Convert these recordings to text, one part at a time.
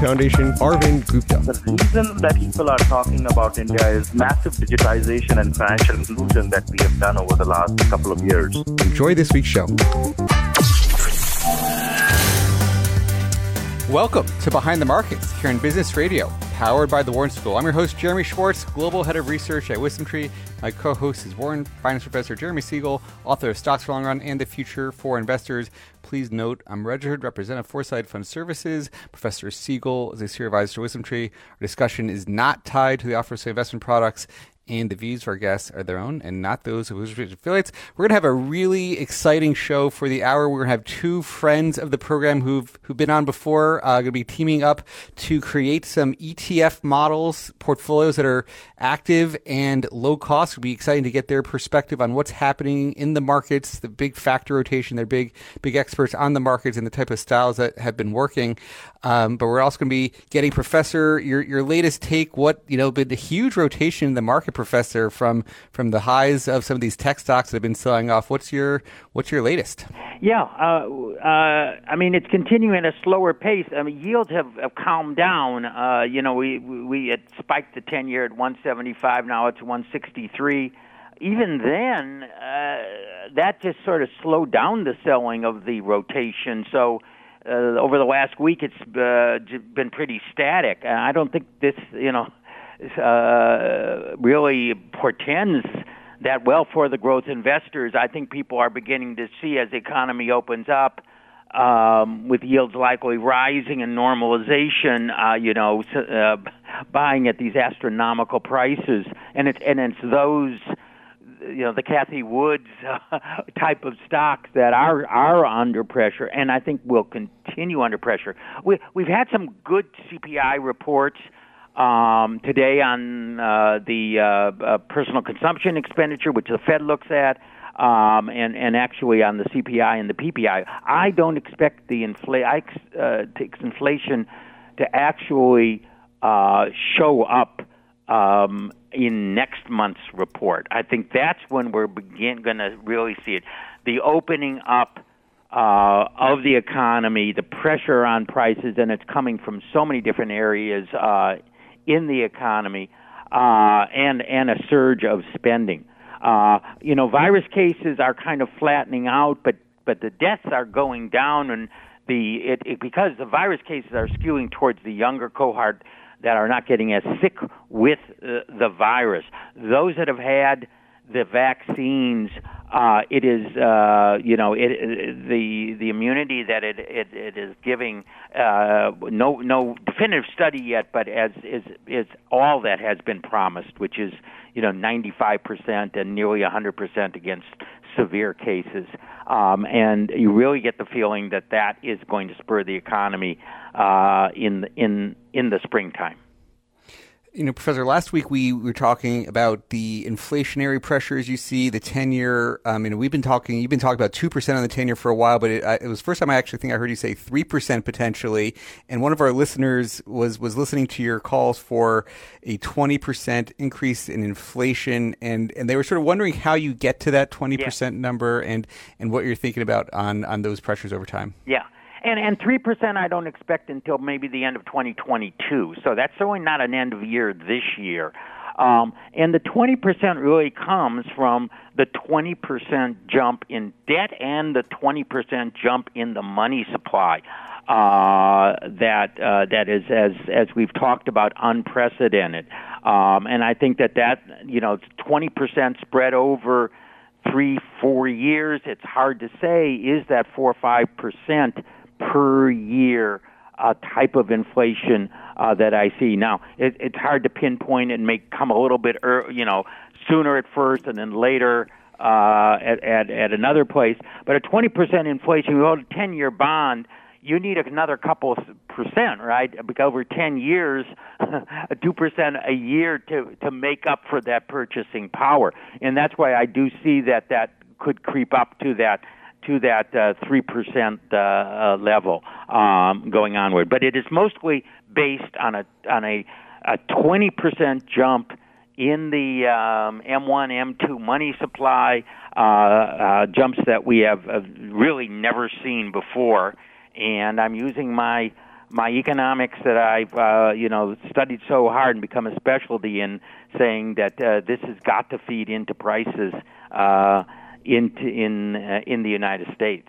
Foundation, Arvind Gupta. The reason that people are talking about India is massive digitization and financial inclusion that we have done over the last couple of years. Enjoy this week's show. Welcome to Behind the Markets here in Business Radio, powered by the Wharton School. I'm your host, Jeremy Schwartz, Global Head of Research at WisdomTree. My co host is Wharton Finance Professor Jeremy Siegel, author of Stocks for Long Run and the Future for Investors. Please note, I'm registered representative Foreside Fund Services. Professor Siegel is a senior advisor to WisdomTree. Our discussion is not tied to the offer of investment products and the views of our guests are their own and not those of WisdomTree affiliates. We're going to have a really exciting show for the hour. We're going to have two friends of the program who've who've been on before. Uh, going to be teaming up to create some ETF models, portfolios that are active and low cost. It'll be exciting to get their perspective on what's happening in the markets, the big factor rotation. They're big big experts on the markets and the type of styles that have been working. Um, but we're also going to be getting Professor your your latest take. What you know, been a huge rotation in the market, Professor, from from the highs of some of these tech stocks that have been selling off. What's your what's your latest? Yeah, uh, uh, I mean it's continuing at a slower pace. I mean yields have, have calmed down. Uh, you know, we we had spiked the ten year at 175. Now it's 163. Even then, uh, that just sort of slowed down the selling of the rotation. So uh, over the last week, it's uh, been pretty static. I don't think this, you know, uh, really portends that well for the growth investors. I think people are beginning to see as the economy opens up. Um, with yields likely rising and normalization, uh, you know, uh, buying at these astronomical prices, and it's and it's those you know the Cathie Woods uh, type of stocks that are are under pressure, and I think will continue under pressure. We we've had some good CPI reports um, today on uh, the uh, uh, personal consumption expenditure, which the Fed looks at. Um, and and actually on the CPI and the PPI, I don't expect the infl- uh, inflation to actually uh, show up um, in next month's report. I think that's when we're begin going to really see it. The opening up uh, of the economy, the pressure on prices, and it's coming from so many different areas uh, in the economy, uh, and and a surge of spending. Uh, you know, virus cases are kind of flattening out, but but the deaths are going down, and the it, it because the virus cases are skewing towards the younger cohort that are not getting as sick with uh, the virus. Those that have had the vaccines, uh, it is uh, you know it, it, the the immunity that it it, it is giving. Uh, no no definitive study yet, but as is is all that has been promised, which is you know 95 percent and nearly 100 percent against severe cases. Um, and you really get the feeling that that is going to spur the economy uh, in in in the springtime. You know, Professor, last week we were talking about the inflationary pressures you see, the 10 year. Um, you know, we've been talking, you've been talking about 2% on the 10 year for a while, but it, it was first time I actually think I heard you say 3% potentially. And one of our listeners was, was listening to your calls for a 20% increase in inflation. And, and they were sort of wondering how you get to that 20% yeah. number and, and what you're thinking about on, on those pressures over time. Yeah. And and three percent I don't expect until maybe the end of 2022. So that's certainly not an end of year this year. Um, and the 20% really comes from the 20% jump in debt and the 20% jump in the money supply. Uh, that uh, that is as as we've talked about unprecedented, um, and I think that that you know 20% spread over three four years. It's hard to say is that four or five percent per year uh, type of inflation uh, that I see. Now, it, it's hard to pinpoint and may come a little bit, er, you know, sooner at first and then later uh, at, at at another place. But a 20% inflation, you hold a 10-year bond you need another couple of percent, right? Because over 10 years, 2% a year to, to make up for that purchasing power. And that's why I do see that that could creep up to that to that uh, three uh, percent uh, level um, going onward. But it is mostly based on a on a a twenty percent jump in the um, M1 M2 money supply uh, uh, jumps that we have really never seen before and I'm using my my economics that I've uh, you know studied so hard and become a specialty in, saying that uh, this has got to feed into prices uh, into in uh, in the United States.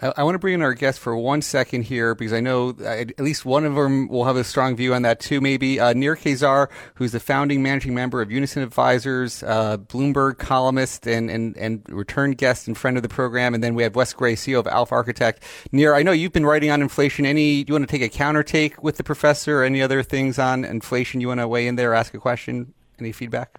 I, want to bring in our guest for one second here because I know at least one of them will have a strong view on that too. Maybe uh, Nir Kaissar, who's the founding managing member of Unison Advisors, uh, Bloomberg columnist and, and and return guest and friend of the program, and then we have Wes Gray, CEO of Alpha Architect. Nir, I know you've been writing on inflation. Any? Do you want to take a counter take with the professor? Or Any other things on inflation you want to weigh in there? Ask a question. Any feedback?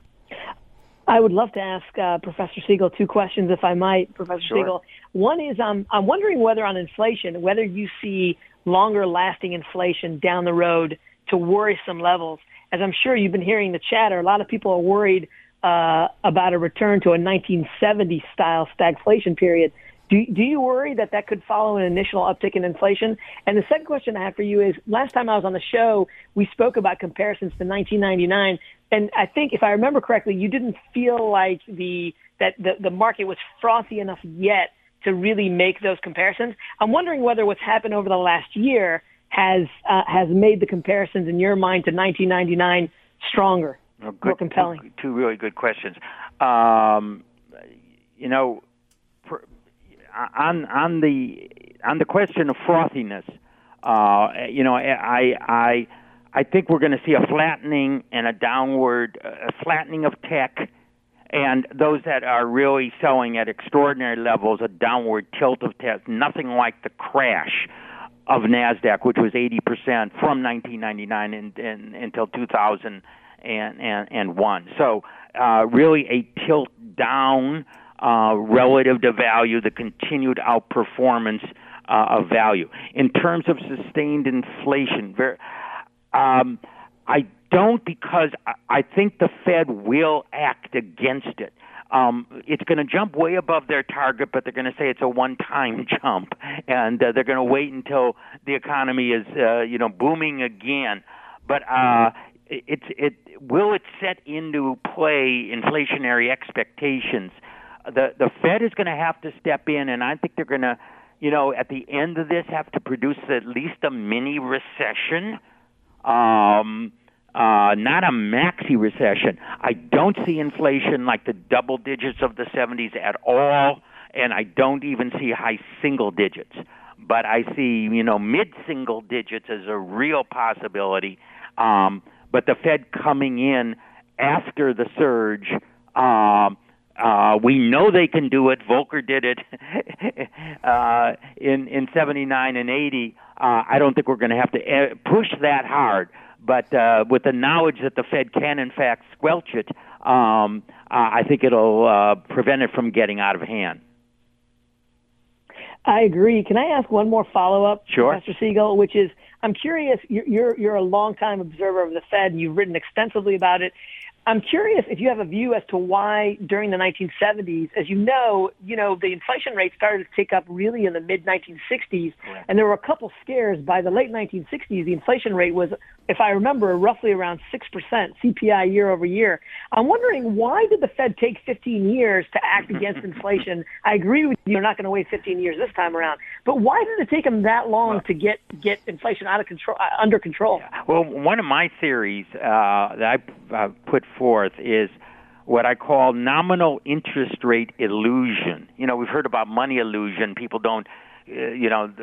I would love to ask uh, Professor Siegel two questions, if I might, Professor sure. Siegel. One is um, I'm wondering whether on inflation, whether you see longer lasting inflation down the road to worrisome levels. As I'm sure you've been hearing the chatter, a lot of people are worried uh, about a return to a 1970 style stagflation period. Do, do you worry that that could follow an initial uptick in inflation? And the second question I have for you is last time I was on the show, we spoke about comparisons to 1999 and I think if I remember correctly, you didn't feel like the that the, the market was frothy enough yet to really make those comparisons. I'm wondering whether what's happened over the last year has uh, has made the comparisons in your mind to 1999 stronger, well, good, more compelling. Two, two really good questions. Um, you know, on on the on the question of frothiness, uh, you know, I I I think we're going to see a flattening and a downward, a flattening of tech, and those that are really selling at extraordinary levels, a downward tilt of tech. Nothing like the crash of Nasdaq, which was 80% from 1999 in, in, until 2001. So, uh, really a tilt down uh, relative to value, the continued outperformance uh, of value. In terms of sustained inflation, very um, I don't because I think the Fed will act against it. Um, it's going to jump way above their target, but they're going to say it's a one-time jump, and uh, they're going to wait until the economy is, uh, you know, booming again. But uh, it's it will it set into play inflationary expectations. The the Fed is going to have to step in, and I think they're going to, you know, at the end of this, have to produce at least a mini recession um, uh, not a maxi recession. I don't see inflation like the double digits of the 70s at all, and I don't even see high single digits. But I see, you know, mid single digits as a real possibility. Um, but the Fed coming in after the surge. Um, uh, we know they can do it. Volcker did it uh, in in '79 and '80. Uh, I don't think we're going to have to uh, push that hard. But uh, with the knowledge that the Fed can, in fact, squelch it, um, uh, I think it'll uh, prevent it from getting out of hand. I agree. Can I ask one more follow up, sure. Professor Siegel? Which is, I'm curious. You're you're, you're a longtime observer of the Fed, and you've written extensively about it. I'm curious if you have a view as to why during the 1970s, as you know, you know, the inflation rate started to tick up really in the mid 1960s, and there were a couple scares. By the late 1960s, the inflation rate was, if I remember, roughly around 6% CPI year over year. I'm wondering why did the Fed take 15 years to act against inflation? I agree with you, you're not going to wait 15 years this time around, but why did it take them that long well, to get get inflation out of control, uh, under control? Well, one of my theories uh, that I uh, put forth is what I call nominal interest rate illusion. You know, we've heard about money illusion. People don't, uh, you know,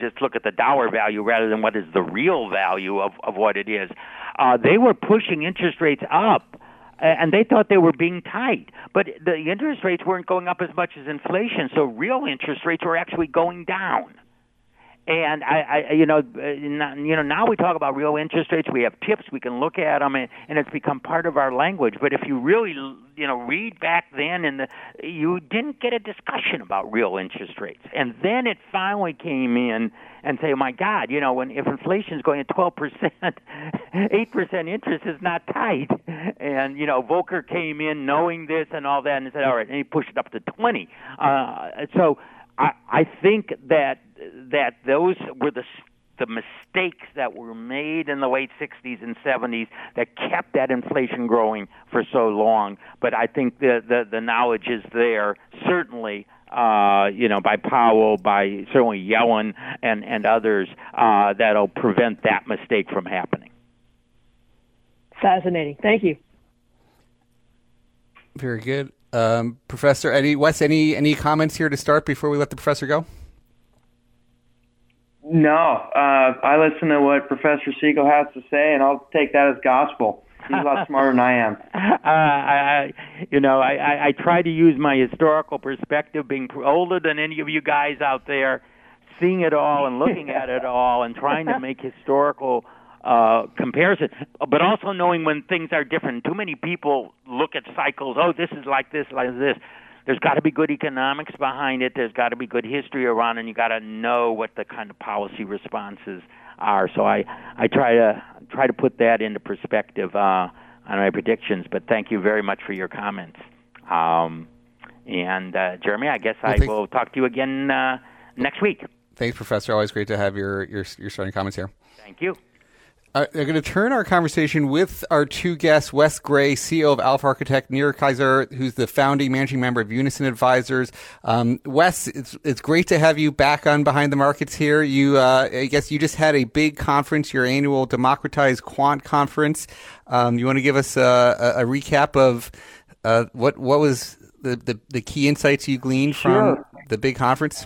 just look at the dollar value rather than what is the real value of, of what it is. Uh, they were pushing interest rates up. And they thought they were being tight, but the interest rates weren't going up as much as inflation, so real interest rates were actually going down and I, I, you know, you know, now we talk about real interest rates. We have tips. We can look at them, and, and it's become part of our language. But if you really, you know, read back then, and the, you didn't get a discussion about real interest rates, and then it finally came in and say, oh my God, you know, when if inflation is going at 12 percent, eight percent interest is not tight, and you know, Volcker came in knowing this and all that, and said, all right, and he pushed it up to 20. Uh, so I, I think that that those were the the mistakes that were made in the late 60s and 70s that kept that inflation growing for so long. But I think the the, the knowledge is there, certainly. Uh, you know, by Powell, by certainly Yellen and and others, uh, that'll prevent that mistake from happening. Fascinating. Thank you. Very good. Um, professor Eddie Wes, any any comments here to start before we let the professor go? No, uh, I listen to what Professor Siegel has to say, and I'll take that as gospel. He's a lot smarter than I am. Uh, I, you know, I, I, I try to use my historical perspective, being older than any of you guys out there, seeing it all and looking at it all, and trying to make historical uh, comparison, but also knowing when things are different. Too many people look at cycles. Oh, this is like this, like this. There's got to be good economics behind it. There's got to be good history around, it, and you got to know what the kind of policy responses are. So I I try to try to put that into perspective uh, on my predictions. But thank you very much for your comments. Um, and uh, Jeremy, I guess well, I will talk to you again uh, next week. Thanks, Professor. Always great to have your your, your starting comments here. Thank you. I'm going to turn our conversation with our two guests, Wes Gray, CEO of Alpha Architect, Nir Kaissar, who's the founding managing member of Unison Advisors. Um, Wes, it's, it's great to have you back on Behind the Markets here. You, uh, I guess you just had a big conference, your annual Democratized Quant Conference. Um, you want to give us a, a, a recap of uh, what what was the, the, the, key insights you gleaned from sure. the big conference?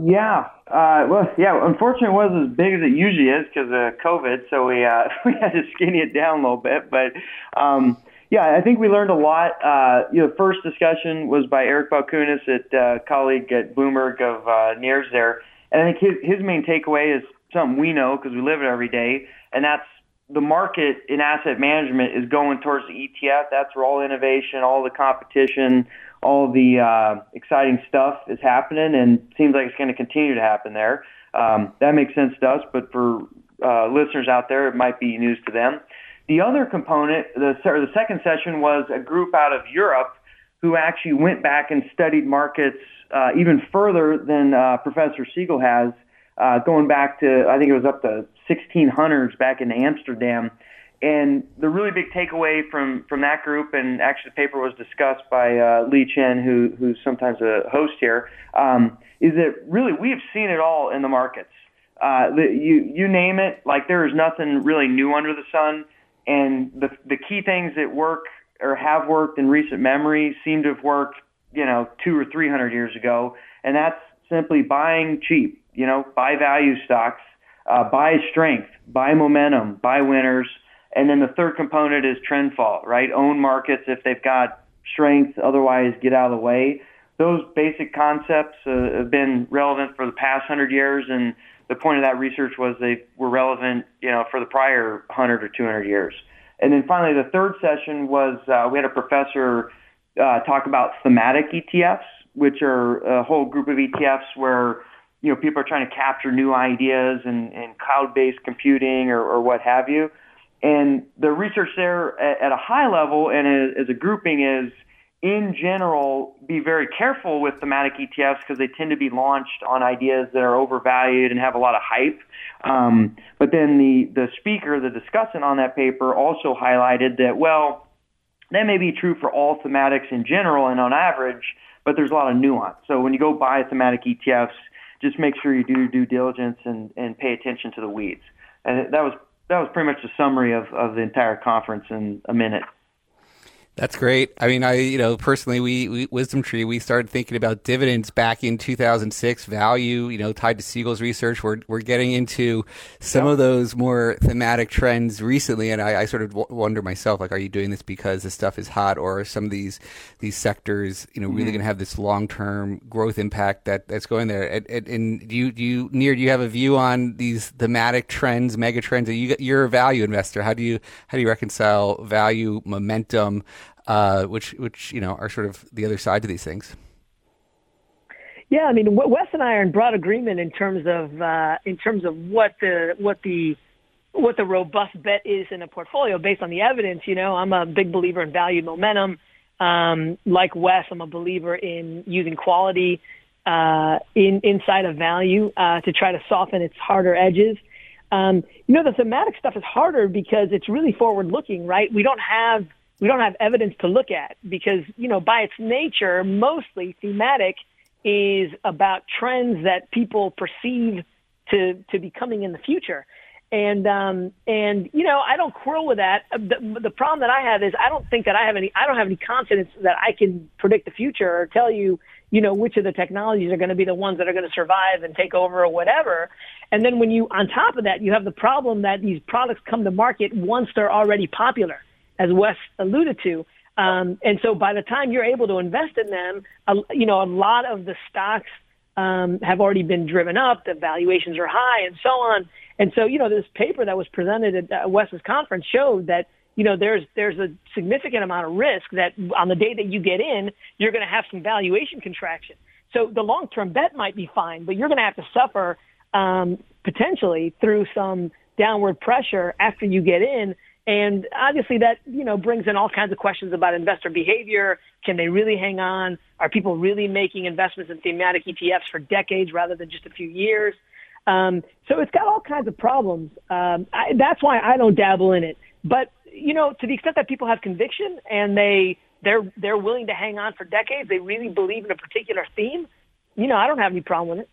Yeah, uh, well, yeah. Unfortunately, it wasn't as big as it usually is because of COVID, so we uh, we had to skinny it down a little bit. But um, yeah, I think we learned a lot. Uh, you know, first discussion was by Eric Balchunas, at uh, colleague at Bloomberg of uh, Nir's there, and I think his his main takeaway is something we know because we live it every day, and that's the market in asset management is going towards the ETF. That's where all innovation, all the competition, all the uh, exciting stuff is happening, and seems like it's going to continue to happen there. Um, that makes sense to us, but for uh, listeners out there, it might be news to them. The other component, the, or the second session, was a group out of Europe who actually went back and studied markets uh, even further than uh, Professor Siegel has, uh, going back to I think it was up to 1600s back in Amsterdam and the really big takeaway from, from that group, and actually the paper was discussed by uh, Lee Chen, who, who's sometimes a host here, um, is that really we have seen it all in the markets. Uh, the, you, you name it, like there is nothing really new under the sun. And the, the key things that work or have worked in recent memory seem to have worked, you know, two or three hundred years ago. And that's simply buying cheap, you know, buy value stocks, uh, buy strength, buy momentum, buy winners – and then the third component is trend fall, right? Own markets if they've got strength, otherwise get out of the way. Those basic concepts uh, have been relevant for the past hundred years, and the point of that research was they were relevant, you know, for the prior hundred or two hundred years. And then finally, the third session was uh, we had a professor uh, talk about thematic ETFs, which are a whole group of ETFs where you know people are trying to capture new ideas and, and cloud-based computing or, or what have you. And the research there at, at a high level and as a grouping is, in general, be very careful with thematic ETFs because they tend to be launched on ideas that are overvalued and have a lot of hype. Um, but then the, the speaker, the discussant on that paper also highlighted that, well, that may be true for all thematics in general and on average, but there's a lot of nuance. So when you go buy thematic ETFs, just make sure you do due diligence and, and pay attention to the weeds. And that was that was pretty much a summary of, of the entire conference in a minute. That's great. I mean, I you know personally, we, we WisdomTree, we started thinking about dividends back in 2006. Value, you know, tied to Siegel's research. We're we're getting into some of those more thematic trends recently, and I, I sort of w- wonder myself, like, are you doing this because this stuff is hot, or are some of these these sectors, you know, really mm-hmm. going to have this long term growth impact that that's going there? And, and, and, do you do you Nir do you have a view on these thematic trends, mega trends? You you're a value investor. How do you how do you reconcile value momentum? Uh, which which you know are sort of the other side to these things. Yeah, I mean, Wes and I are in broad agreement in terms of uh, in terms of what the what the what the robust bet is in a portfolio based on the evidence. You know, I'm a big believer in value momentum. Um, like Wes, I'm a believer in using quality uh, in inside of value uh, to try to soften its harder edges. Um, you know, the thematic stuff is harder because it's really forward looking, right? We don't have we don't have evidence to look at because, you know, by its nature, mostly thematic is about trends that people perceive to, to be coming in the future. And, um, and, you know, I don't quarrel with that. The, the problem that I have is I don't think that I have any, I don't have any confidence that I can predict the future or tell you, you know, which of the technologies are going to be the ones that are going to survive and take over or whatever. And then when you, on top of that, you have the problem that these products come to market once they're already popular as Wes alluded to. Um, and so by the time you're able to invest in them, you know, a lot of the stocks um, have already been driven up. The valuations are high and so on. And so, you know, this paper that was presented at uh, Wes's conference showed that, you know, there's, there's a significant amount of risk that on the day that you get in, you're going to have some valuation contraction. So the long-term bet might be fine, but you're going to have to suffer um, potentially through some downward pressure after you get in and obviously that, you know, brings in all kinds of questions about investor behavior. Can they really hang on? Are people really making investments in thematic ETFs for decades rather than just a few years? Um, so it's got all kinds of problems. Um, I, that's why I don't dabble in it. But, you know, to the extent that people have conviction and they, they're, they're willing to hang on for decades, they really believe in a particular theme, you know, I don't have any problem with it.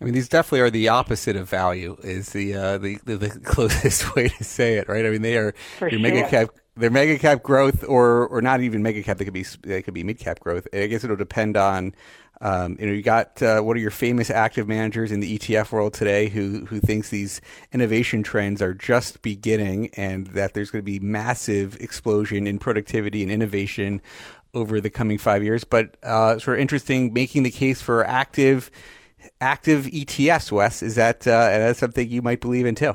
I mean, these definitely are the opposite of value. Is the uh, the, the, the closest way to say it, right? I mean, they are For your sure. mega cap, they're mega cap growth, or or not even mega cap. They could be they could be mid cap growth. I guess it'll depend on. Um, you know, you got uh, one of your famous active managers in the ETF world today who who thinks these innovation trends are just beginning, and that there's going to be massive explosion in productivity and innovation over the coming five years. But uh, sort of interesting, making the case for active active ETFs, Wes. Is that uh, that's something you might believe in too?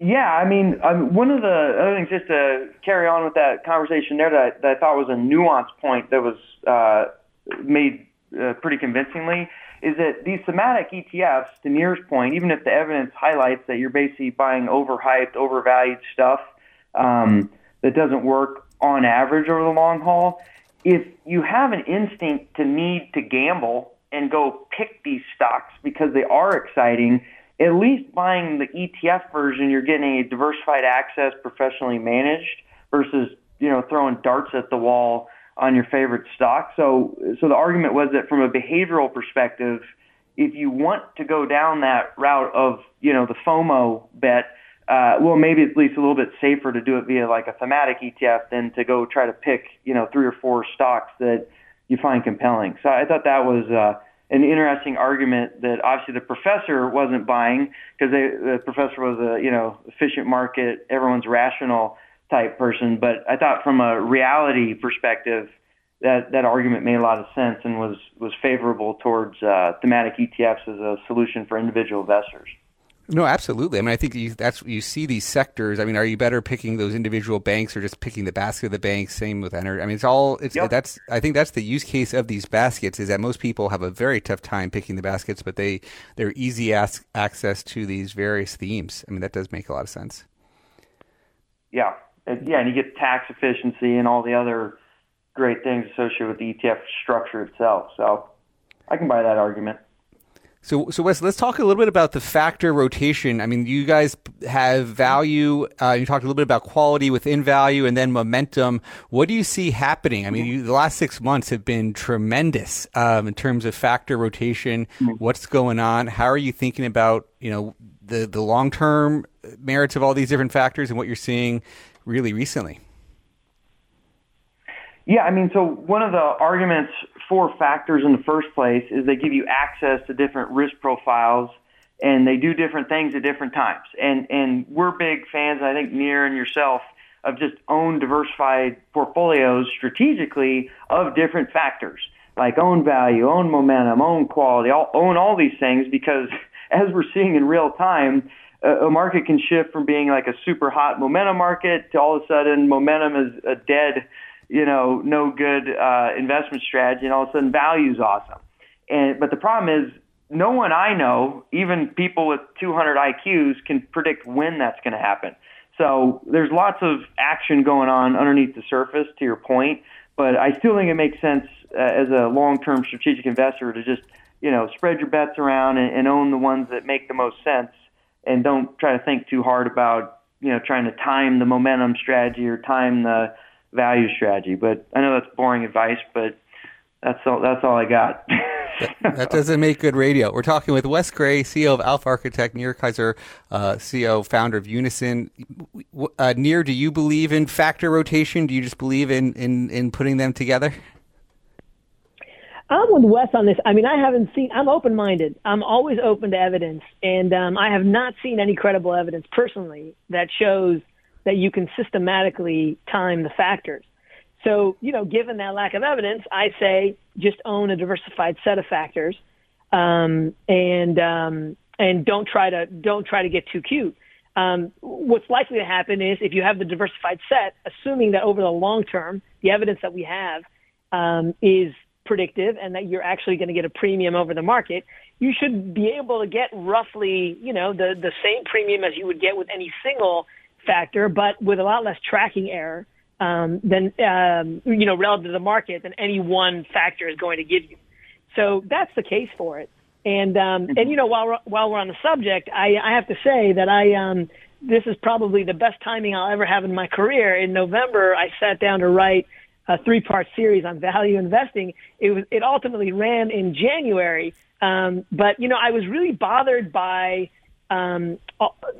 Yeah, I mean, um, one of the other things, just to carry on with that conversation there, that I, that I thought was a nuanced point that was uh, made uh, pretty convincingly, is that these thematic ETFs, to Nir's point, even if the evidence highlights that you're basically buying overhyped, overvalued stuff um, that doesn't work on average over the long haul, if you have an instinct to need to gamble and go pick these stocks because they are exciting, at least buying the ETF version, you're getting a diversified access, professionally managed, versus you know throwing darts at the wall on your favorite stock. So, so the argument was that from a behavioral perspective, if you want to go down that route of you know the FOMO bet, uh, well, maybe at least a little bit safer to do it via like a thematic ETF than to go try to pick, you know, three or four stocks that you find compelling. So I thought that was uh, an interesting argument that obviously the professor wasn't buying because the professor was a, you know, efficient market, everyone's rational type person. But I thought from a reality perspective, that that argument made a lot of sense and was was favorable towards uh, thematic ETFs as a solution for individual investors. No, absolutely. I mean, I think you, that's you see these sectors. I mean, are you better picking those individual banks or just picking the basket of the banks? Same with energy. I mean, it's all. It's yep. that's. I think that's the use case of these baskets is that most people have a very tough time picking the baskets, but they they're easy as, access to these various themes. I mean, that does make a lot of sense. Yeah, yeah, and you get tax efficiency and all the other great things associated with the ETF structure itself. So, I can buy that argument. So, so Wes, let's talk a little bit about the factor rotation. I mean, you guys have value. Uh, you talked a little bit about quality within value, and then momentum. What do you see happening? I mean, you, the last six months have been tremendous um, in terms of factor rotation. Mm-hmm. What's going on? How are you thinking about you know the the long term merits of all these different factors and what you're seeing really recently? Yeah, I mean, so one of the arguments for factors in the first place is they give you access to different risk profiles and they do different things at different times. And and we're big fans, I think Nir and yourself, of just own diversified portfolios strategically of different factors like own value, own momentum, own quality, all, own all these things because as we're seeing in real time, a, a market can shift from being like a super hot momentum market to all of a sudden momentum is a dead you know, no good uh, investment strategy, and all of a sudden value's awesome. And but the problem is, no one I know, even people with 200 IQs, can predict when that's going to happen. So there's lots of action going on underneath the surface. To your point, but I still think it makes sense uh, as a long-term strategic investor to just you know spread your bets around and, and own the ones that make the most sense, and don't try to think too hard about you know trying to time the momentum strategy or time the value strategy. But I know that's boring advice, but that's all. That's all I got. that, that, doesn't make good radio. We're talking with Wes Gray, CEO of Alpha Architect, Nir Kaissar, uh, CEO, founder of Unison. Uh, Nir, do you believe in factor rotation? Do you just believe in in, in putting them together? I'm with Wes on this. I mean, I haven't seen. I'm open-minded. I'm always open to evidence, and um, I have not seen any credible evidence personally that shows that you can systematically time the factors. So, you know, given that lack of evidence, I say just own a diversified set of factors, um, and um, and don't try to don't try to get too cute. Um, what's likely to happen is if you have the diversified set, assuming that over the long term, the evidence that we have um, is predictive and that you're actually going to get a premium over the market, you should be able to get roughly, you know, the the same premium as you would get with any single factor, but with a lot less tracking error um, than um, you know relative to the market than any one factor is going to give you. So that's the case for it. And um, and you know while we're, while we're on the subject, I, I have to say that I um, this is probably the best timing I'll ever have in my career. In November, I sat down to write a three-part series on value investing. It was it ultimately ran in January, um, but you know I was really bothered by um,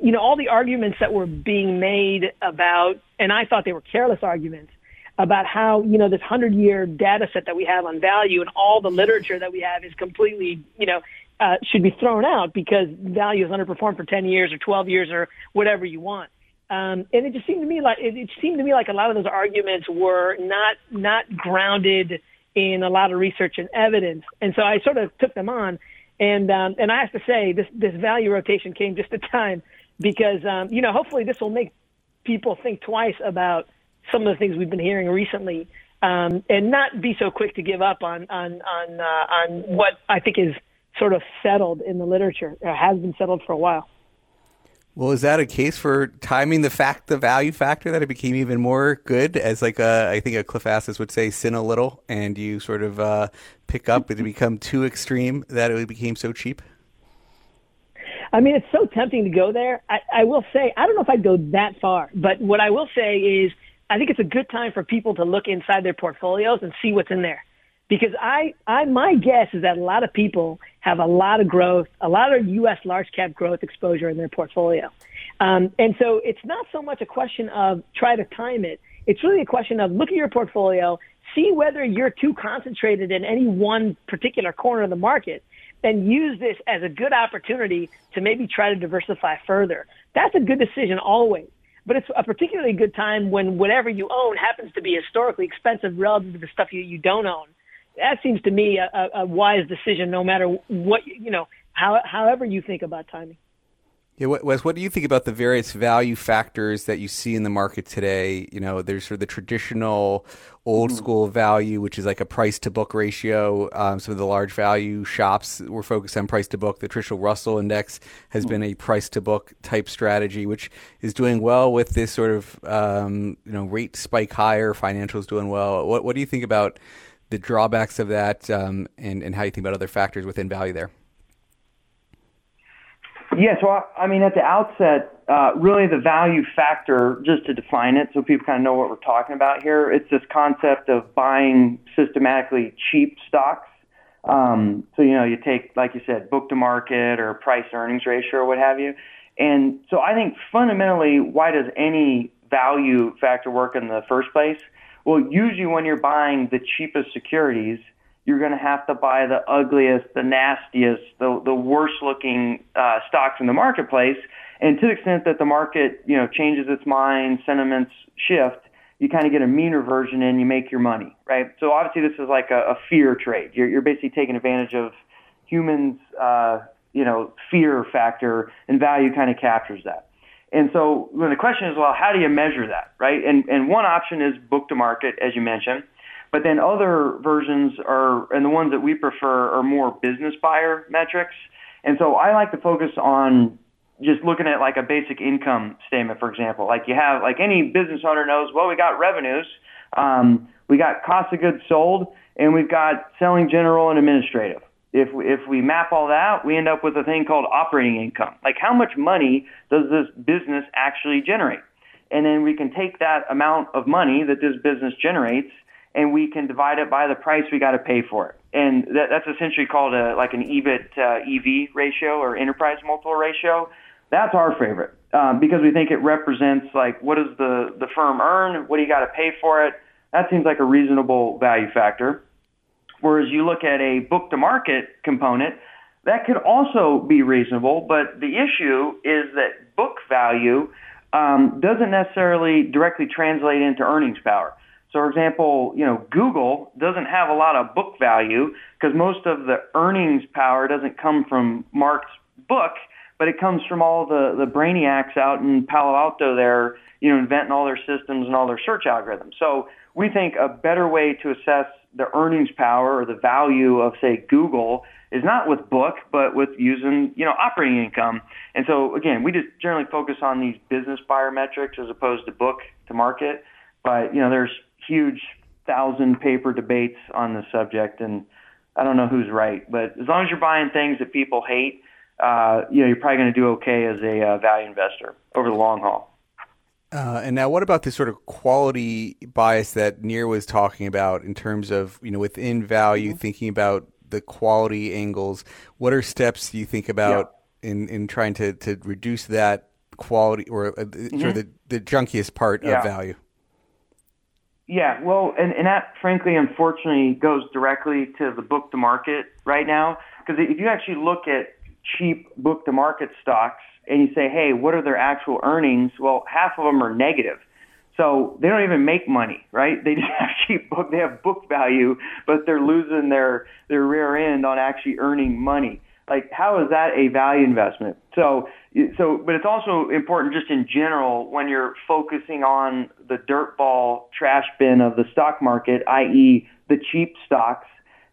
you know, all the arguments that were being made about, and I thought they were careless arguments about how, you know, this hundred year data set that we have on value and all the literature that we have is completely, you know, uh, should be thrown out because value has underperformed for 10 years or 12 years or whatever you want. Um, and it just seemed to me like, it, it seemed to me like a lot of those arguments were not, not grounded in a lot of research and evidence. And so I sort of took them on and um, and I have to say, this this value rotation came just in time because um, you know hopefully this will make people think twice about some of the things we've been hearing recently, um, and not be so quick to give up on on on uh, on what I think is sort of settled in the literature, or has been settled for a while. Well, is that a case for timing the fact, the value factor that it became even more good as like a, I think a Cliff Asness would say, sin a little, and you sort of uh, pick up it become too extreme that it became so cheap? I mean, it's so tempting to go there. I, I will say, I don't know if I'd go that far, but what I will say is I think it's a good time for people to look inside their portfolios and see what's in there because I, I, my guess is that a lot of people have a lot of growth, a lot of U.S. large cap growth exposure in their portfolio. Um, and so it's not so much a question of try to time it. It's really a question of look at your portfolio, see whether you're too concentrated in any one particular corner of the market, and use this as a good opportunity to maybe try to diversify further. That's a good decision always. But it's a particularly good time when whatever you own happens to be historically expensive relative to the stuff you, you don't own that seems to me a, a wise decision, no matter what you know, how, however you think about timing. Yeah, Wes, what do you think about the various value factors that you see in the market today? You know, there's sort of the traditional old mm-hmm. school value, which is like a price to book ratio. Um, some of the large value shops were focused on price to book. The traditional Russell index has mm-hmm. been a price to book type strategy, which is doing well with this sort of, um, you know, rate spike higher, financials doing well. What, what do you think about the drawbacks of that, um, and, and how you think about other factors within value there. Yeah, so I, I mean, at the outset, uh, really the value factor, just to define it so people kind of know what we're talking about here, it's this concept of buying systematically cheap stocks. Um, so, you know, you take, like you said, book to market or price earnings ratio or what have you. And so I think fundamentally, why does any value factor work in the first place? Well, usually when you're buying the cheapest securities, you're going to have to buy the ugliest, the nastiest, the, the worst looking uh, stocks in the marketplace. And to the extent that the market, you know, changes its mind, sentiments shift, you kind of get a mean reversion and you make your money, right? So obviously this is like a, a fear trade. You're, you're basically taking advantage of humans, uh, you know, fear factor and value kind of captures that. And so when the question is, well, how do you measure that, right? And, and one option is book to market, as you mentioned. But then other versions are, and the ones that we prefer are more business buyer metrics. And so I like to focus on just looking at like a basic income statement, for example. Like you have, like any business owner knows, well, we got revenues, um, we got cost of goods sold, and we've got selling general and administrative. If we, if we map all that, out, we end up with a thing called operating income. Like how much money does this business actually generate? And then we can take that amount of money that this business generates and we can divide it by the price we got to pay for it. And that, that's essentially called a, like an EBIT uh, EV ratio or enterprise multiple ratio. That's our favorite um, because we think it represents like what does the, the firm earn? What do you got to pay for it? That seems like a reasonable value factor. Whereas you look at a book to market component, that could also be reasonable, but the issue is that book value um, doesn't necessarily directly translate into earnings power. So, for example, you know, Google doesn't have a lot of book value because most of the earnings power doesn't come from Mark's book, but it comes from all the, the brainiacs out in Palo Alto there, you know, inventing all their systems and all their search algorithms. So we think a better way to assess the earnings power or the value of, say, Google is not with book, but with using, you know, operating income. And so again, we just generally focus on these business buyer metrics as opposed to book to market. But, you know, there's huge thousand paper debates on the subject and I don't know who's right, but as long as you're buying things that people hate, uh, you know, you're probably going to do okay as a uh, value investor over the long haul. Uh, and now, what about this sort of quality bias that Nir was talking about in terms of, you know, within value, mm-hmm. thinking about the quality angles? What are steps you think about yeah. in, in trying to, to reduce that quality or uh, mm-hmm. sort of the, the junkiest part yeah. of value? Yeah, well, and, and that frankly, unfortunately, goes directly to the book to market right now. Because if you actually look at cheap book to market stocks and you say, hey, what are their actual earnings? Well, half of them are negative. So they don't even make money, right? They just have cheap book, they have book value, but they're losing their, their rear end on actually earning money. Like, how is that a value investment? So, so, but it's also important just in general when you're focusing on the dirt ball trash bin of the stock market, i.e. the cheap stocks,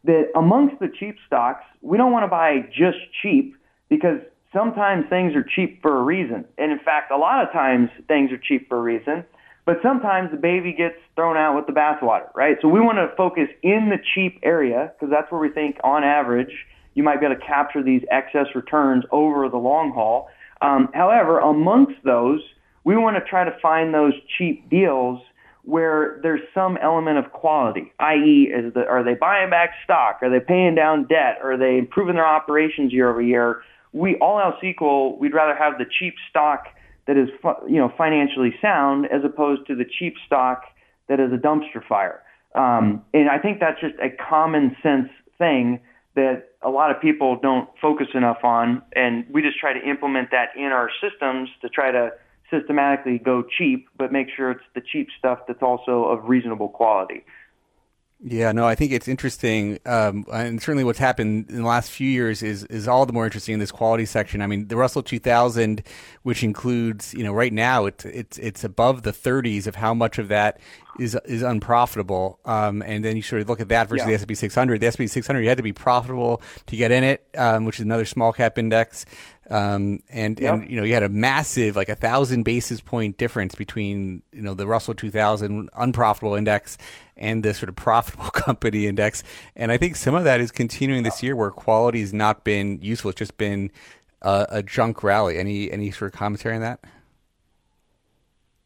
that amongst the cheap stocks, we don't want to buy just cheap because sometimes things are cheap for a reason. And in fact, a lot of times things are cheap for a reason, but sometimes the baby gets thrown out with the bathwater, right? So we want to focus in the cheap area because that's where we think on average you might be able to capture these excess returns over the long haul. Um, however, amongst those, we want to try to find those cheap deals where there's some element of quality, i.e., is the, are they buying back stock? Are they paying down debt? Are they improving their operations year over year? We all else equal, we'd rather have the cheap stock that is you know financially sound as opposed to the cheap stock that is a dumpster fire. Um, and I think that's just a common sense thing that a lot of people don't focus enough on, and we just try to implement that in our systems to try to systematically go cheap, but make sure it's the cheap stuff that's also of reasonable quality. Yeah, no, I think it's interesting, um, and certainly what's happened in the last few years is is all the more interesting in this quality section. I mean, the Russell 2000, which includes, you know, right now it's it's it's above the 30s of how much of that is is unprofitable. Um, and then you sort of look at that versus yeah. the S&P 600. The S&P 600, you had to be profitable to get in it, um, which is another small cap index. Um, and, yep. and, you know, you had a massive, like a thousand basis point difference between, you know, the Russell 2000 unprofitable index and the sort of profitable company index. And I think some of that is continuing this year where quality has not been useful. It's just been uh, a junk rally. Any, any sort of commentary on that?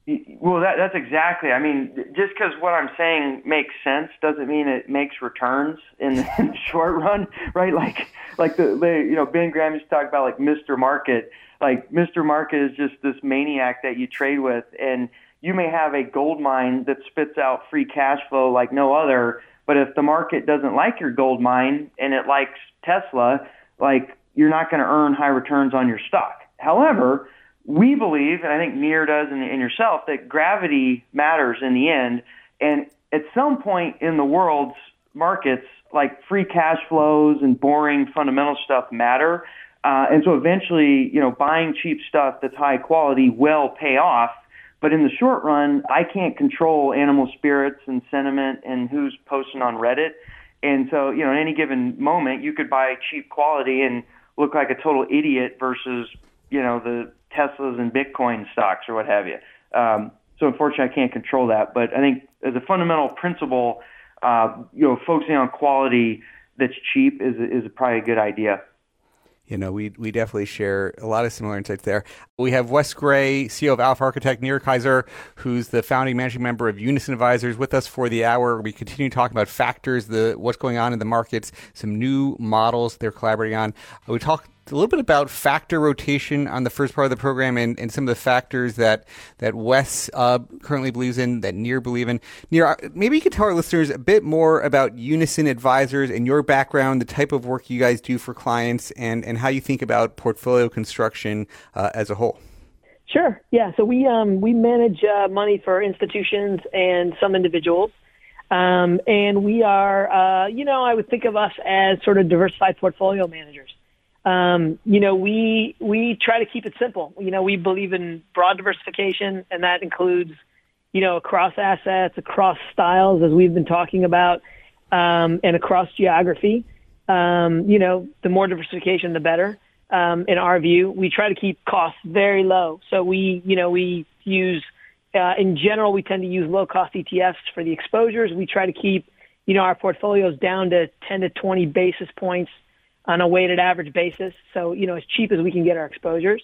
Well, that, that's exactly. I mean, just because what I'm saying makes sense doesn't mean it makes returns in the, in the short run, right? Like, like the, the you know Ben Graham used to talk about like Mr. Market. Like Mr. Market is just this maniac that you trade with, and you may have a gold mine that spits out free cash flow like no other, but if the market doesn't like your gold mine and it likes Tesla, like you're not going to earn high returns on your stock. However, we believe, and I think Nir does and, and yourself, that gravity matters in the end. And at some point in the world's markets, like free cash flows and boring fundamental stuff matter. Uh, and so eventually, you know, buying cheap stuff that's high quality will pay off. But in the short run, I can't control animal spirits and sentiment and who's posting on Reddit. And so, you know, in any given moment, you could buy cheap quality and look like a total idiot versus, you know, the Teslas and Bitcoin stocks or what have you. Um, so unfortunately, I can't control that. But I think as a fundamental principle, uh, you know, focusing on quality that's cheap is is probably a good idea. You know, we we definitely share a lot of similar insights there. We have Wes Gray, CEO of Alpha Architect, Nir Kaissar, who's the founding managing member of Unison Advisors, with us for the hour. We continue talking about factors, the what's going on in the markets, some new models they're collaborating on. We talked a little bit about factor rotation on the first part of the program and, and some of the factors that that Wes uh, currently believes in, that Nir believe in. Nir, uh, maybe you could tell our listeners a bit more about Unison Advisors and your background, the type of work you guys do for clients, and, and how you think about portfolio construction uh, as a whole. Sure. Yeah. So we um, we manage uh, money for institutions and some individuals. Um, and we are, uh, you know, I would think of us as sort of diversified portfolio managers um, you know, we we try to keep it simple. You know, we believe in broad diversification, and that includes, you know, across assets, across styles, as we've been talking about, um, and across geography. Um, you know, the more diversification, the better. Um, in our view, we try to keep costs very low. So we, you know, we use, uh, in general, we tend to use low cost ETFs for the exposures. We try to keep, you know, our portfolios down to 10 to 20 basis points on a weighted average basis. So, you know, as cheap as we can get our exposures.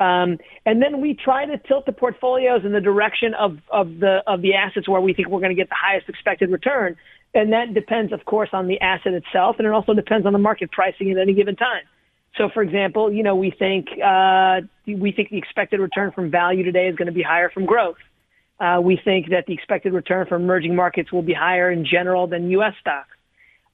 Um, and then we try to tilt the portfolios in the direction of, of the of the assets where we think we're going to get the highest expected return. And that depends, of course, on the asset itself, and it also depends on the market pricing at any given time. So, for example, you know, we think uh, we think the expected return from value today is going to be higher from growth. Uh, we think that the expected return from emerging markets will be higher in general than U.S. stocks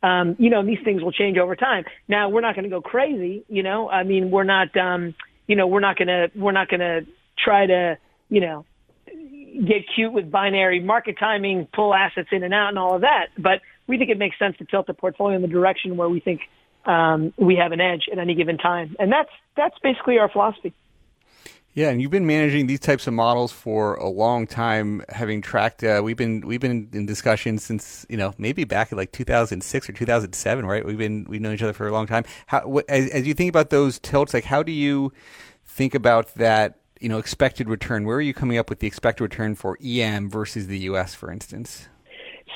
um, you know, these things will change over time. Now, we're not going to go crazy, you know. I mean, we're not, um, you know, we're not going to, we're not going to try to, you know, get cute with binary market timing, pull assets in and out, and all of that. But we think it makes sense to tilt the portfolio in the direction where we think um, we have an edge at any given time, and that's that's basically our philosophy. Yeah, and you've been managing these types of models for a long time, having tracked. Uh, we've been we've been in discussion since you know maybe back in like 2006 or 2007, right? We've been we've known each other for a long time. How as, as you think about those tilts, like how do you think about that? You know, expected return. Where are you coming up with the expected return for EM versus the U.S., for instance?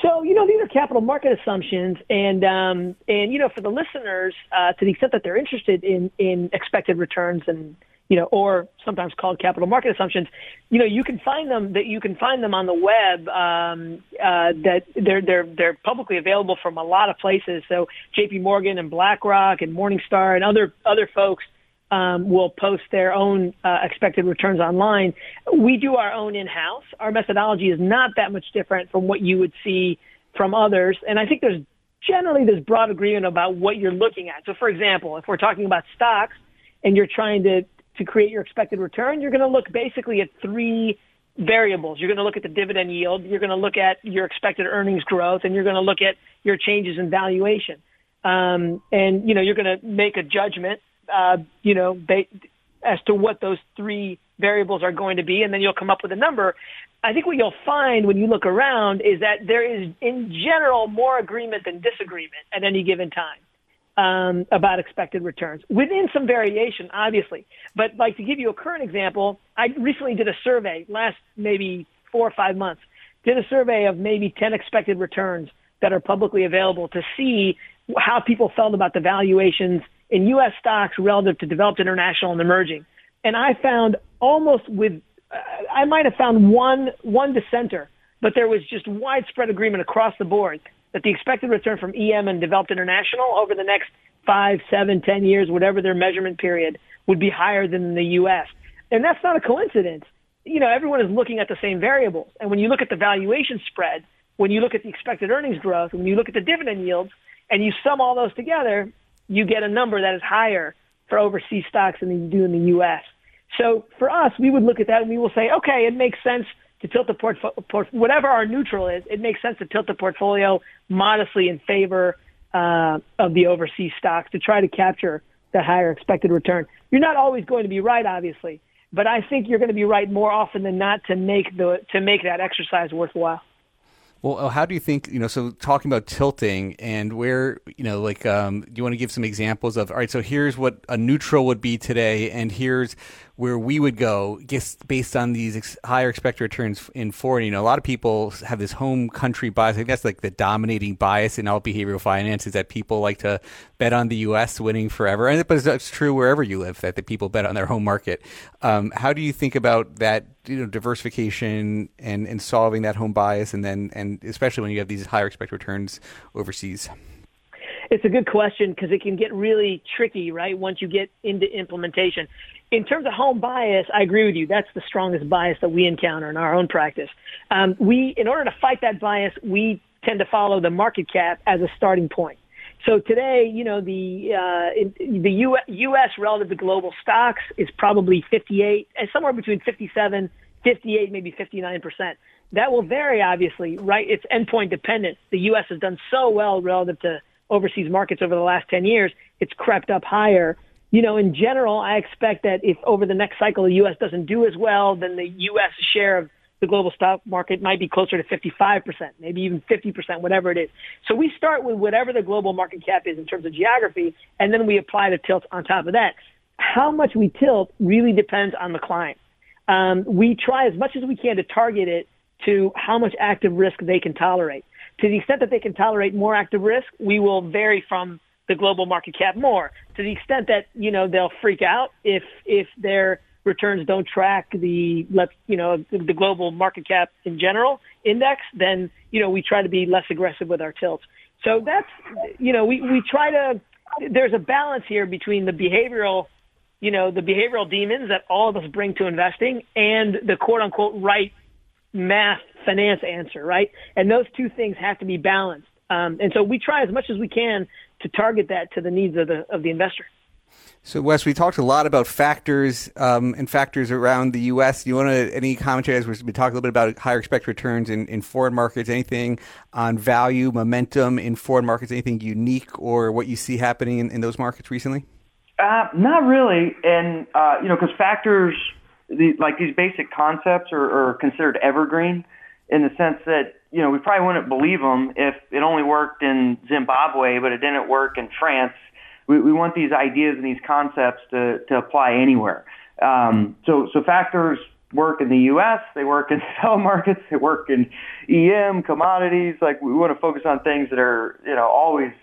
So you know these are capital market assumptions, and um, and you know for the listeners, uh, to the extent that they're interested in in expected returns and you know, or sometimes called capital market assumptions. You know, you can find them that you can find them on the web. Um, uh, that they're they're they're publicly available from a lot of places. So J.P. Morgan and BlackRock and Morningstar and other other folks um, will post their own uh, expected returns online. We do our own in-house. Our methodology is not that much different from what you would see from others, and I think there's generally this broad agreement about what you're looking at. So, for example, if we're talking about stocks and you're trying to to create your expected return, you're going to look basically at three variables. You're going to look at the dividend yield, you're going to look at your expected earnings growth, and you're going to look at your changes in valuation. Um, and you know you're going to make a judgment, uh, you know, ba- as to what those three variables are going to be, and then you'll come up with a number. I think what you'll find when you look around is that there is, in general, more agreement than disagreement at any given time um, about expected returns within some variation, obviously. But like to give you a current example, I recently did a survey last maybe four or five months, did a survey of maybe 10 expected returns that are publicly available to see how people felt about the valuations in U.S. stocks relative to developed international and emerging. And I found almost with, I might have found one, one dissenter, but there was just widespread agreement across the board that the expected return from EM and developed international over the next five, seven, ten years, whatever their measurement period, would be higher than the U.S. And that's not a coincidence. you know, everyone is looking at the same variables. And when you look at the valuation spread, when you look at the expected earnings growth, when you look at the dividend yields, and you sum all those together, you get a number that is higher for overseas stocks than you do in the U.S. So for us, we would look at that and we will say, okay, it makes sense to tilt the portfolio, port- whatever our neutral is, it makes sense to tilt the portfolio modestly in favor uh, of the overseas stocks to try to capture that higher expected return. You're not always going to be right, obviously, but I think you're going to be right more often than not to make the to make that exercise worthwhile. Well, uh, how do you think, you know, so talking about tilting and where, you know, like, um, do you want to give some examples of, all right, so here's what a neutral would be today, and here's where we would go just based on these ex- higher expected returns in foreign. You know, a lot of people have this home country bias. I think that's like the dominating bias in all behavioral finance is that people like to bet on the U.S. winning forever. And but it's true wherever you live that the people bet on their home market. Um, how do you think about that? You know, diversification and, and solving that home bias, and then and especially when you have these higher expected returns overseas. It's a good question because it can get really tricky, right? Once you get into implementation. In terms of home bias, I agree with you. That's the strongest bias that we encounter in our own practice. Um, we, in order to fight that bias, we tend to follow the market cap as a starting point. So today, you know, the uh, the U- U.S. relative to global stocks is probably 58, and somewhere between 57, 58, maybe 59 percent. That will vary, obviously, right? It's endpoint dependent. The U.S. has done so well relative to overseas markets over the last 10 years, it's crept up higher. You know, in general, I expect that if over the next cycle the U.S. doesn't do as well, then the U.S. share of the global stock market might be closer to 55%, maybe even 50%, whatever it is. So we start with whatever the global market cap is in terms of geography, and then we apply the tilt on top of that. How much we tilt really depends on the client. Um, we try as much as we can to target it to how much active risk they can tolerate. To the extent that they can tolerate more active risk, we will vary from the global market cap more. To the extent that you know they'll freak out if if their returns don't track the let you know the global market cap in general index, then you know we try to be less aggressive with our tilts. So that's you know we we try to there's a balance here between the behavioral you know the behavioral demons that all of us bring to investing and the quote unquote right math finance answer, right? And those two things have to be balanced. Um, and so we try as much as we can to target that to the needs of the of the investor. So, Wes, we talked a lot about factors um, and factors around the U.S. Do you want to any commentary as we talk a little bit about higher expected returns in, in foreign markets? Anything on value, momentum in foreign markets? Anything unique or what you see happening in, in those markets recently? Uh, not really, and uh, you know, because factors the, like these basic concepts are, are considered evergreen in the sense that you know we probably wouldn't believe them if it only worked in Zimbabwe, but it didn't work in France. We, we want these ideas and these concepts to, to apply anywhere. Um, so so factors work in the U.S. They work in sell markets. They work in EM commodities. Like we want to focus on things that are you know always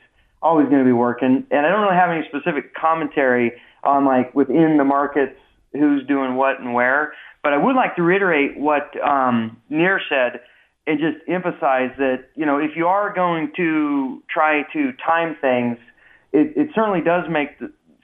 always going to be working. And I don't really have any specific commentary on like within the markets who's doing what and where. But I would like to reiterate what um, Nir said and just emphasize that, you know, if you are going to try to time things, it, it certainly does make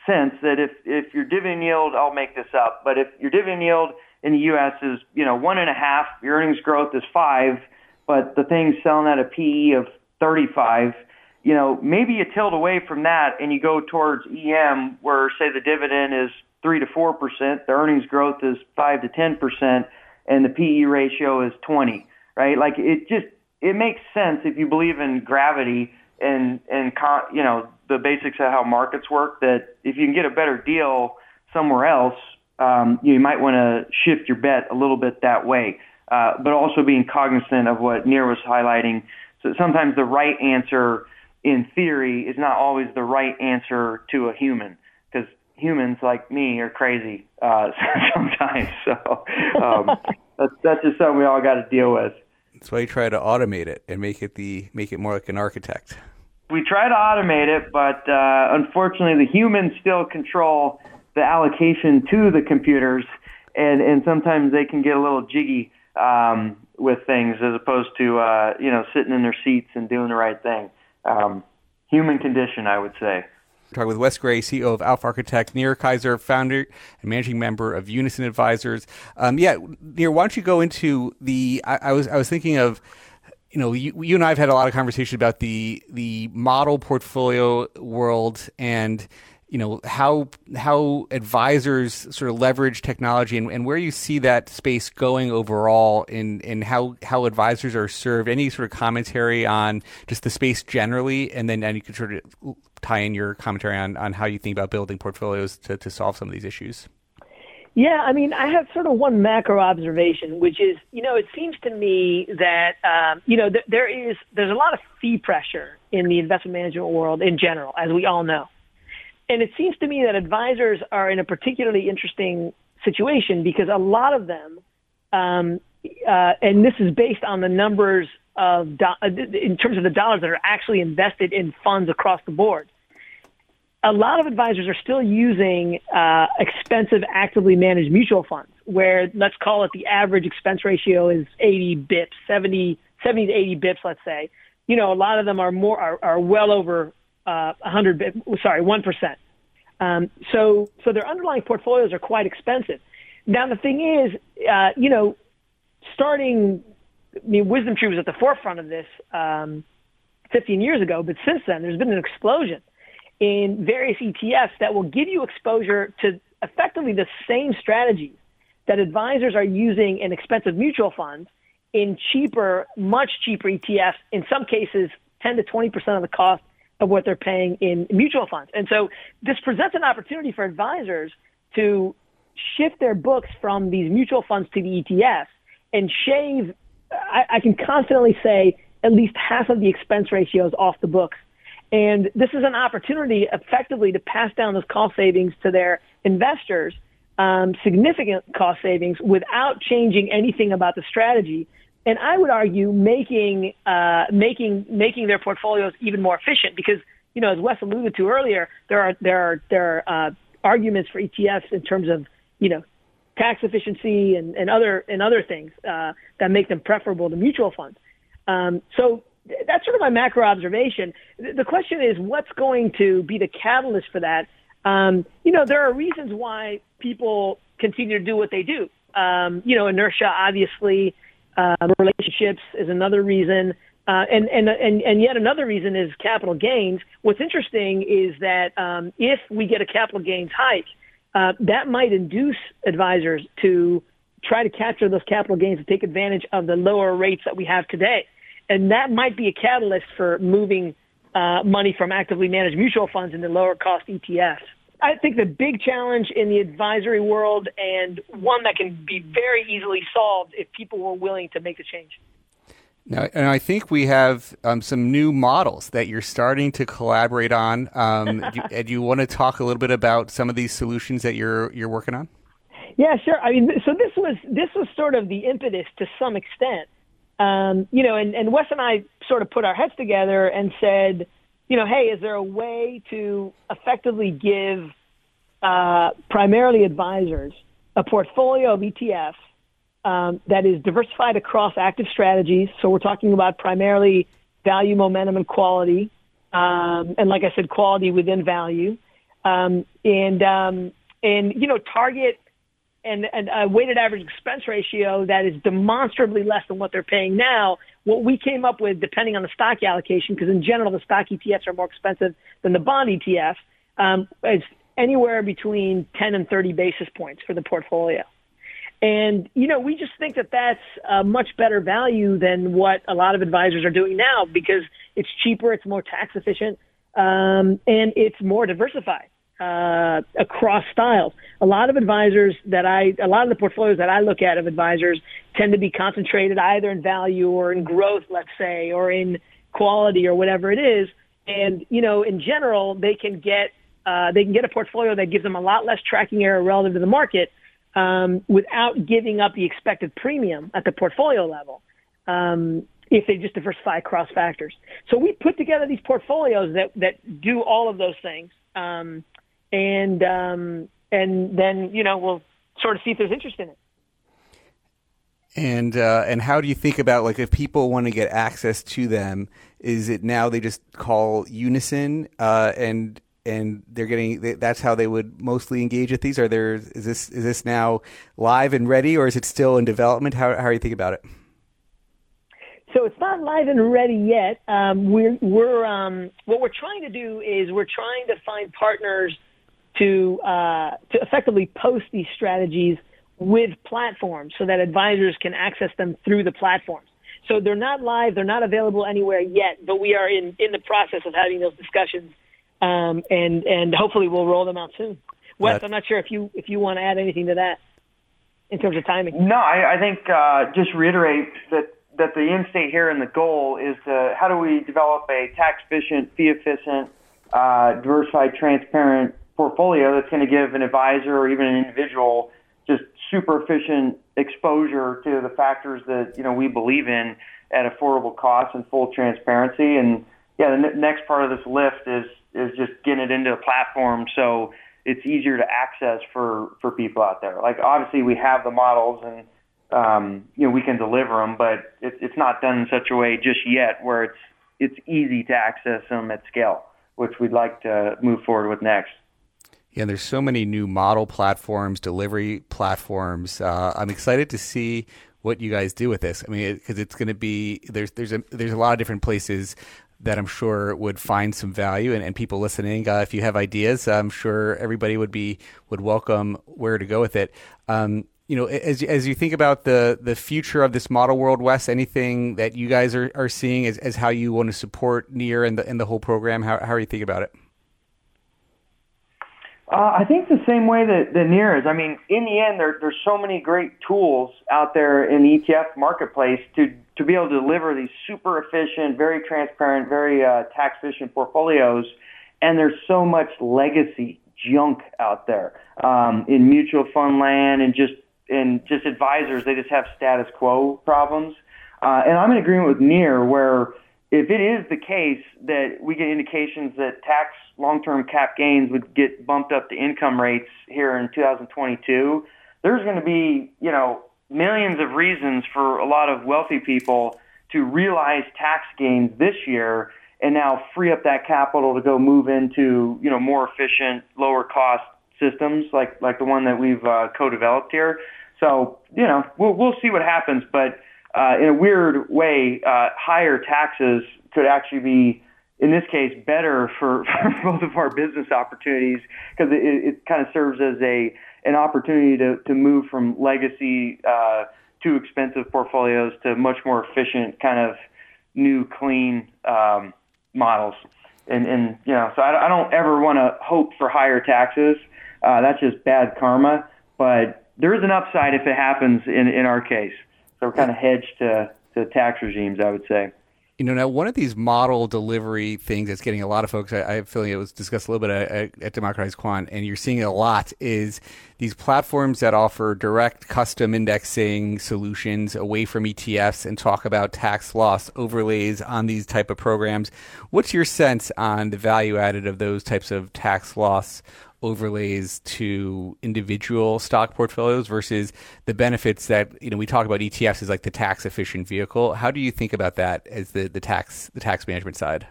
sense that if, if your dividend yield, I'll make this up, but if your dividend yield in the U.S. is, you know, one and a half, your earnings growth is five, but the thing's selling at a PE of 35, you know, maybe you tilt away from that and you go towards EM where, say, the dividend is three to four percent. The earnings growth is five to ten percent, and the PE ratio is twenty. Right? Like it just it makes sense if you believe in gravity and and con, you know the basics of how markets work. That if you can get a better deal somewhere else, um, you might want to shift your bet a little bit that way. Uh, but also being cognizant of what Nir was highlighting. So sometimes the right answer in theory is not always the right answer to a human because humans like me are crazy uh, sometimes. So um, that's that's just something we all got to deal with. That's why you try to automate it and make it the make it more like an architect. We try to automate it, but uh, unfortunately, the humans still control the allocation to the computers, and and sometimes they can get a little jiggy um, with things as opposed to uh, you know sitting in their seats and doing the right thing. Um, human condition, I would say. We're talking with Wes Gray, CEO of Alpha Architect, Nir Kaissar, founder and managing member of Unison Advisors. Um, yeah, Nir, why don't you go into the? I, I was I was thinking of you know, you, you and I have had a lot of conversation about the the model portfolio world and you know how how advisors sort of leverage technology and, and where you see that space going overall and and how how advisors are served any sort of commentary on just the space generally and then and you can sort of tie in your commentary on on how you think about building portfolios to, to solve some of these issues yeah, I mean, I have sort of one macro observation, which is, you know, it seems to me that, um, you know, th- there is there's a lot of fee pressure in the investment management world in general, as we all know. And it seems to me that advisors are in a particularly interesting situation because a lot of them, um, uh, and this is based on the numbers of uh, in terms of the dollars that are actually invested in funds across the board. A lot of advisors are still using uh, expensive, actively managed mutual funds, where let's call it the average expense ratio is 80 bips, 70, 70 to 80 bips, let's say. You know, a lot of them are more are, are well over uh, 100, sorry, 1%. Um, so, so their underlying portfolios are quite expensive. Now, the thing is, uh, you know, starting, I mean, WisdomTree was at the forefront of this um, 15 years ago, but since then, there's been an explosion in various ETFs that will give you exposure to effectively the same strategies that advisors are using in expensive mutual funds in cheaper, much cheaper ETFs, in some cases, 10 to 20% of the cost of what they're paying in mutual funds. And so this presents an opportunity for advisors to shift their books from these mutual funds to the ETFs and shave, I, I can confidently say, at least half of the expense ratios off the books. And this is an opportunity effectively to pass down those cost savings to their investors, um, significant cost savings without changing anything about the strategy and I would argue making uh, making making their portfolios even more efficient because you know as Wes alluded to earlier, there are there are there are uh, arguments for ETFs in terms of you know tax efficiency and, and other and other things uh, that make them preferable to mutual funds. Um, so that's sort of my macro observation. The question is, what's going to be the catalyst for that? Um, you know, there are reasons why people continue to do what they do. Um, you know, inertia, obviously, uh, relationships is another reason. Uh, and, and, and, and yet another reason is capital gains. What's interesting is that um, if we get a capital gains hike, uh, that might induce advisors to try to capture those capital gains and take advantage of the lower rates that we have today. And that might be a catalyst for moving uh, money from actively managed mutual funds into lower cost ETFs. I think the big challenge in the advisory world and one that can be very easily solved if people were willing to make the change. Now, and I think we have um, some new models that you're starting to collaborate on. Um, do, you, do you want to talk a little bit about some of these solutions that you're you're working on? Yeah, sure. I mean, so this was this was sort of the impetus to some extent, um, you know. And, and Wes and I sort of put our heads together and said, you know, hey, is there a way to effectively give uh, primarily advisors a portfolio of ETFs um, that is diversified across active strategies? So we're talking about primarily value, momentum, and quality, um, and like I said, quality within value, um, and um, and you know, target and, and a weighted average expense ratio that is demonstrably less than what they're paying now. What we came up with, depending on the stock allocation, because in general the stock ETFs are more expensive than the bond ETFs, um, is anywhere between 10 and 30 basis points for the portfolio. And, you know, we just think that that's a much better value than what a lot of advisors are doing now because it's cheaper, it's more tax efficient, um, and it's more diversified uh, across styles. A lot of advisors that I, a lot of the portfolios that I look at of advisors tend to be concentrated either in value or in growth, let's say, or in quality or whatever it is. And, you know, in general, they can get, uh, they can get a portfolio that gives them a lot less tracking error relative to the market um, without giving up the expected premium at the portfolio level. Um, if they just diversify across factors. So we put together these portfolios that, that do all of those things. Um, and um, and then you know we'll sort of see if there's interest in it. And uh, and how do you think about like if people want to get access to them? Is it now they just call Unison uh, and and they're getting that's how they would mostly engage with these. Are there is this is this now live and ready, or is it still in development? How how are you thinking about it? So it's not live and ready yet. Um, we're we're um, what we're trying to do is we're trying to find partners to uh, to effectively post these strategies with platforms so that advisors can access them through the platforms. So they're not live, they're not available anywhere yet, but we are in, in the process of having those discussions, um, and and hopefully we'll roll them out soon. Wes, I'm not sure if you if you want to add anything to that in terms of timing. No, I, I think uh, just reiterate that that the end state here and the goal is to how do we develop a tax efficient, fee efficient, uh, diversified, transparent portfolio that's going to give an advisor or even an individual just super efficient exposure to the factors that you know we believe in at affordable costs and full transparency. And yeah, the n- next part of this lift is is just getting it into a platform so it's easier to access for for people out there. Like obviously we have the models and um, you know we can deliver them, but it, it's not done in such a way just yet where it's it's easy to access them at scale, which we'd like to move forward with next. Yeah, there's so many new model platforms, delivery platforms. Uh, I'm excited to see what you guys do with this. I mean, because it, it's going to be there's there's a there's a lot of different places that I'm sure would find some value, and, and people listening, uh, if you have ideas, I'm sure everybody would be would welcome where to go with it. Um, you know, as as you think about the the future of this model world, Wes, anything that you guys are, are seeing as, as how you want to support Nir and the and the whole program, how how are you thinking about it? Uh, I think the same way that, that Nir is. I mean, in the end, there, there's so many great tools out there in the ETF marketplace to, to be able to deliver these super efficient, very transparent, very uh, tax efficient portfolios. And there's so much legacy junk out there um, in mutual fund land and just and just advisors. They just have status quo problems. Uh, and I'm in agreement with Nir where if it is the case that we get indications that tax long-term cap gains would get bumped up to income rates here in 2022, there's going to be, you know, millions of reasons for a lot of wealthy people to realize tax gains this year and now free up that capital to go move into, you know, more efficient, lower cost systems like like the one that we've uh, co-developed here. So, you know, we'll we'll see what happens, but uh, in a weird way, uh, higher taxes could actually be, in this case, better for, for both of our business opportunities because it, it kind of serves as a an opportunity to, to move from legacy uh, too expensive portfolios to much more efficient kind of new clean um, models. And, and you know, so I, I don't ever want to hope for higher taxes. Uh, that's just bad karma. But there is an upside if it happens in, in our case. So we're kind of hedged to, to tax regimes, I would say. You know, now one of these model delivery things that's getting a lot of folks, I, I have feeling it was discussed a little bit at, at Democratized Quant, and you're seeing it a lot, is these platforms that offer direct custom indexing solutions away from ETFs and talk about tax loss overlays on these type of programs. What's your sense on the value added of those types of tax loss overlays to individual stock portfolios versus the benefits that you know we talk about ETFs as like the tax efficient vehicle. How do you think about that as the, the tax the tax management side?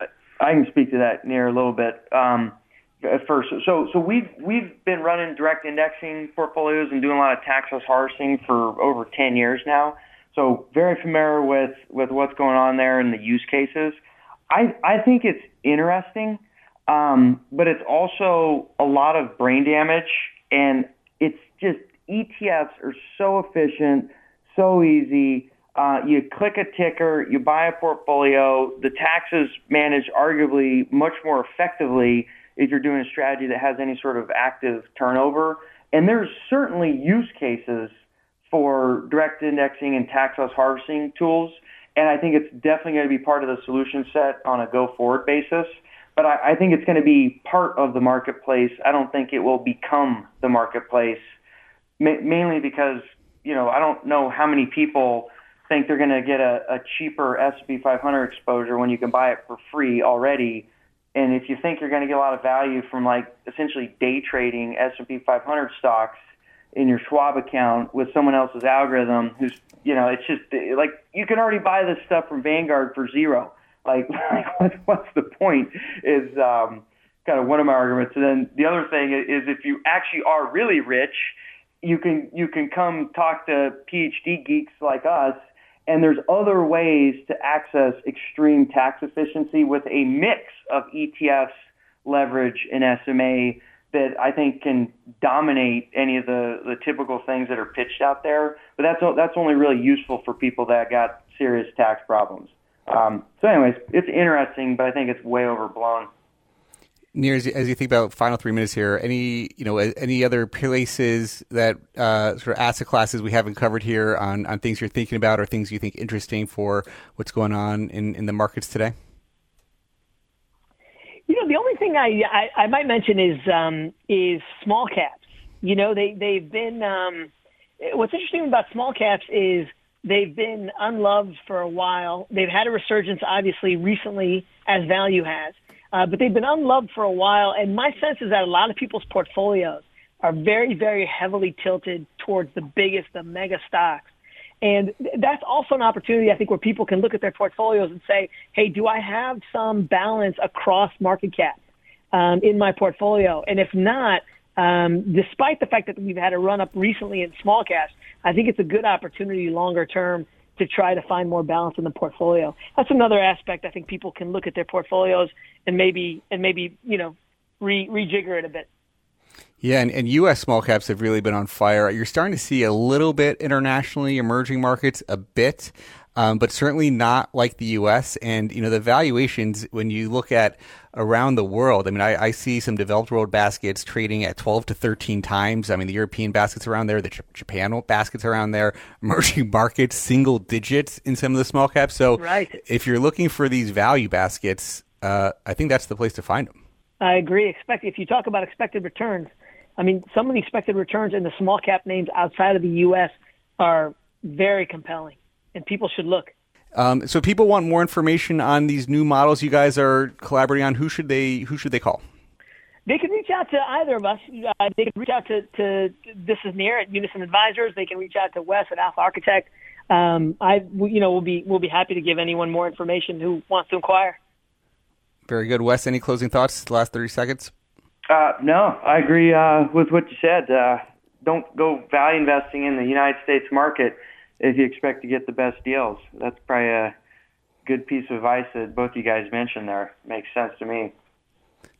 I can speak to that Nir a little bit. Um, first, so so we've we've been running direct indexing portfolios and doing a lot of tax loss harvesting for over ten years now. So very familiar with with what's going on there and the use cases. I I think it's interesting um, but it's also a lot of brain damage, and it's just ETFs are so efficient, so easy. Uh, you click a ticker, you buy a portfolio. The taxes managed arguably much more effectively if you're doing a strategy that has any sort of active turnover. And there's certainly use cases for direct indexing and tax loss harvesting tools. And I think it's definitely going to be part of the solution set on a go forward basis but I, I think it's going to be part of the marketplace. I don't think it will become the marketplace, ma- mainly because you know I don't know how many people think they're going to get a, a cheaper S&P 500 exposure when you can buy it for free already. And if you think you're going to get a lot of value from like essentially day trading S&P 500 stocks in your Schwab account with someone else's algorithm, who's you know it's just like you can already buy this stuff from Vanguard for zero Like, like what's the point? Is um, kind of one of my arguments. And then the other thing is, if you actually are really rich, you can you can come talk to PhD geeks like us, and there's other ways to access extreme tax efficiency with a mix of ETFs, leverage, and SMA that I think can dominate any of the, the typical things that are pitched out there. But that's that's only really useful for people that got serious tax problems. Um, so, anyways, it's interesting, but I think it's way overblown. Nir as, as you think about final three minutes here, any you know any other places that uh, sort of asset classes we haven't covered here on, on things you're thinking about or things you think interesting for what's going on in, in the markets today? You know, the only thing I I, I might mention is um, is small caps. You know, they they've been. Um, what's interesting about small caps is they've been unloved for a while. They've had a resurgence, obviously, recently as value has uh, but they've been unloved for a while. And my sense is that a lot of people's portfolios are very, very heavily tilted towards the biggest, the mega stocks. And that's also an opportunity, I think, where people can look at their portfolios and say, hey, do I have some balance across market cap um, in my portfolio? And if not, um, despite the fact that we've had a run up recently in small caps, I think it's a good opportunity longer term to try to find more balance in the portfolio. That's another aspect I think people can look at their portfolios and maybe and maybe you know re- rejigger it a bit. Yeah, and, and U.S. small caps have really been on fire. You're starting to see a little bit internationally, emerging markets a bit um, but certainly not like the U.S. And you know the valuations when you look at around the world. I mean, I, I, see some developed world baskets trading at 12 to 13 times. I mean, the European baskets around there, the J- Japan baskets around there, emerging markets, single digits in some of the small caps. So, right. if you're looking for these value baskets, uh, I think that's the place to find them. I agree. Expect if you talk about expected returns, I mean, some of the expected returns in the small cap names outside of the U.S. are very compelling and people should look. Um, so, people want more information on these new models you guys are collaborating on. Who should they Who should they call? They can reach out to either of us. Uh, they can reach out to, to this is Nir at Unison Advisors. They can reach out to Wes at Alpha Architect. Um, I, you know, we'll be we'll be happy to give anyone more information who wants to inquire. Very good, Wes. Any closing thoughts? The last thirty seconds. Uh, no, I agree uh, with what you said. Uh, don't go value investing in the United States market if you expect to get the best deals. That's probably a good piece of advice that both you guys mentioned there. Makes sense to me.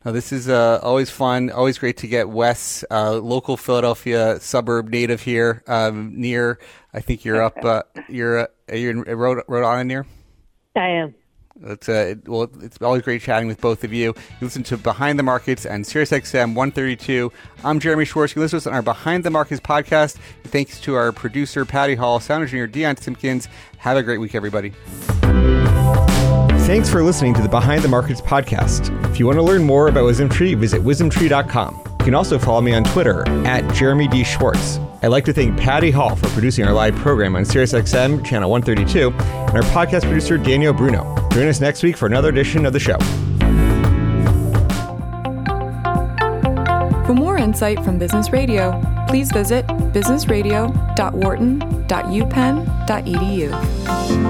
Now, this is uh, always fun, always great to get Wes, uh, local Philadelphia suburb native here, um, Nir. I think you're up. Uh, you're uh, you're in Rhode, Rhode Island, Nir. I am. It's uh, well, it's always great chatting with both of you. You listen to Behind the Markets and SiriusXM 132. I'm Jeremy Schwartz. You listen to us on our Behind the Markets podcast. Thanks to our producer Patty Hall, sound engineer Dion Simpkins. Have a great week, everybody. Thanks for listening to the Behind the Markets podcast. If you want to learn more about WisdomTree, visit wisdomtree.com. You can also follow me on Twitter at Jeremy D. Schwartz. I'd like to thank Patty Hall for producing our live program on SiriusXM channel 132 and our podcast producer Daniel Bruno. Join us next week for another edition of the show. For more insight from Business Radio, please visit businessradio.wharton.upenn.edu.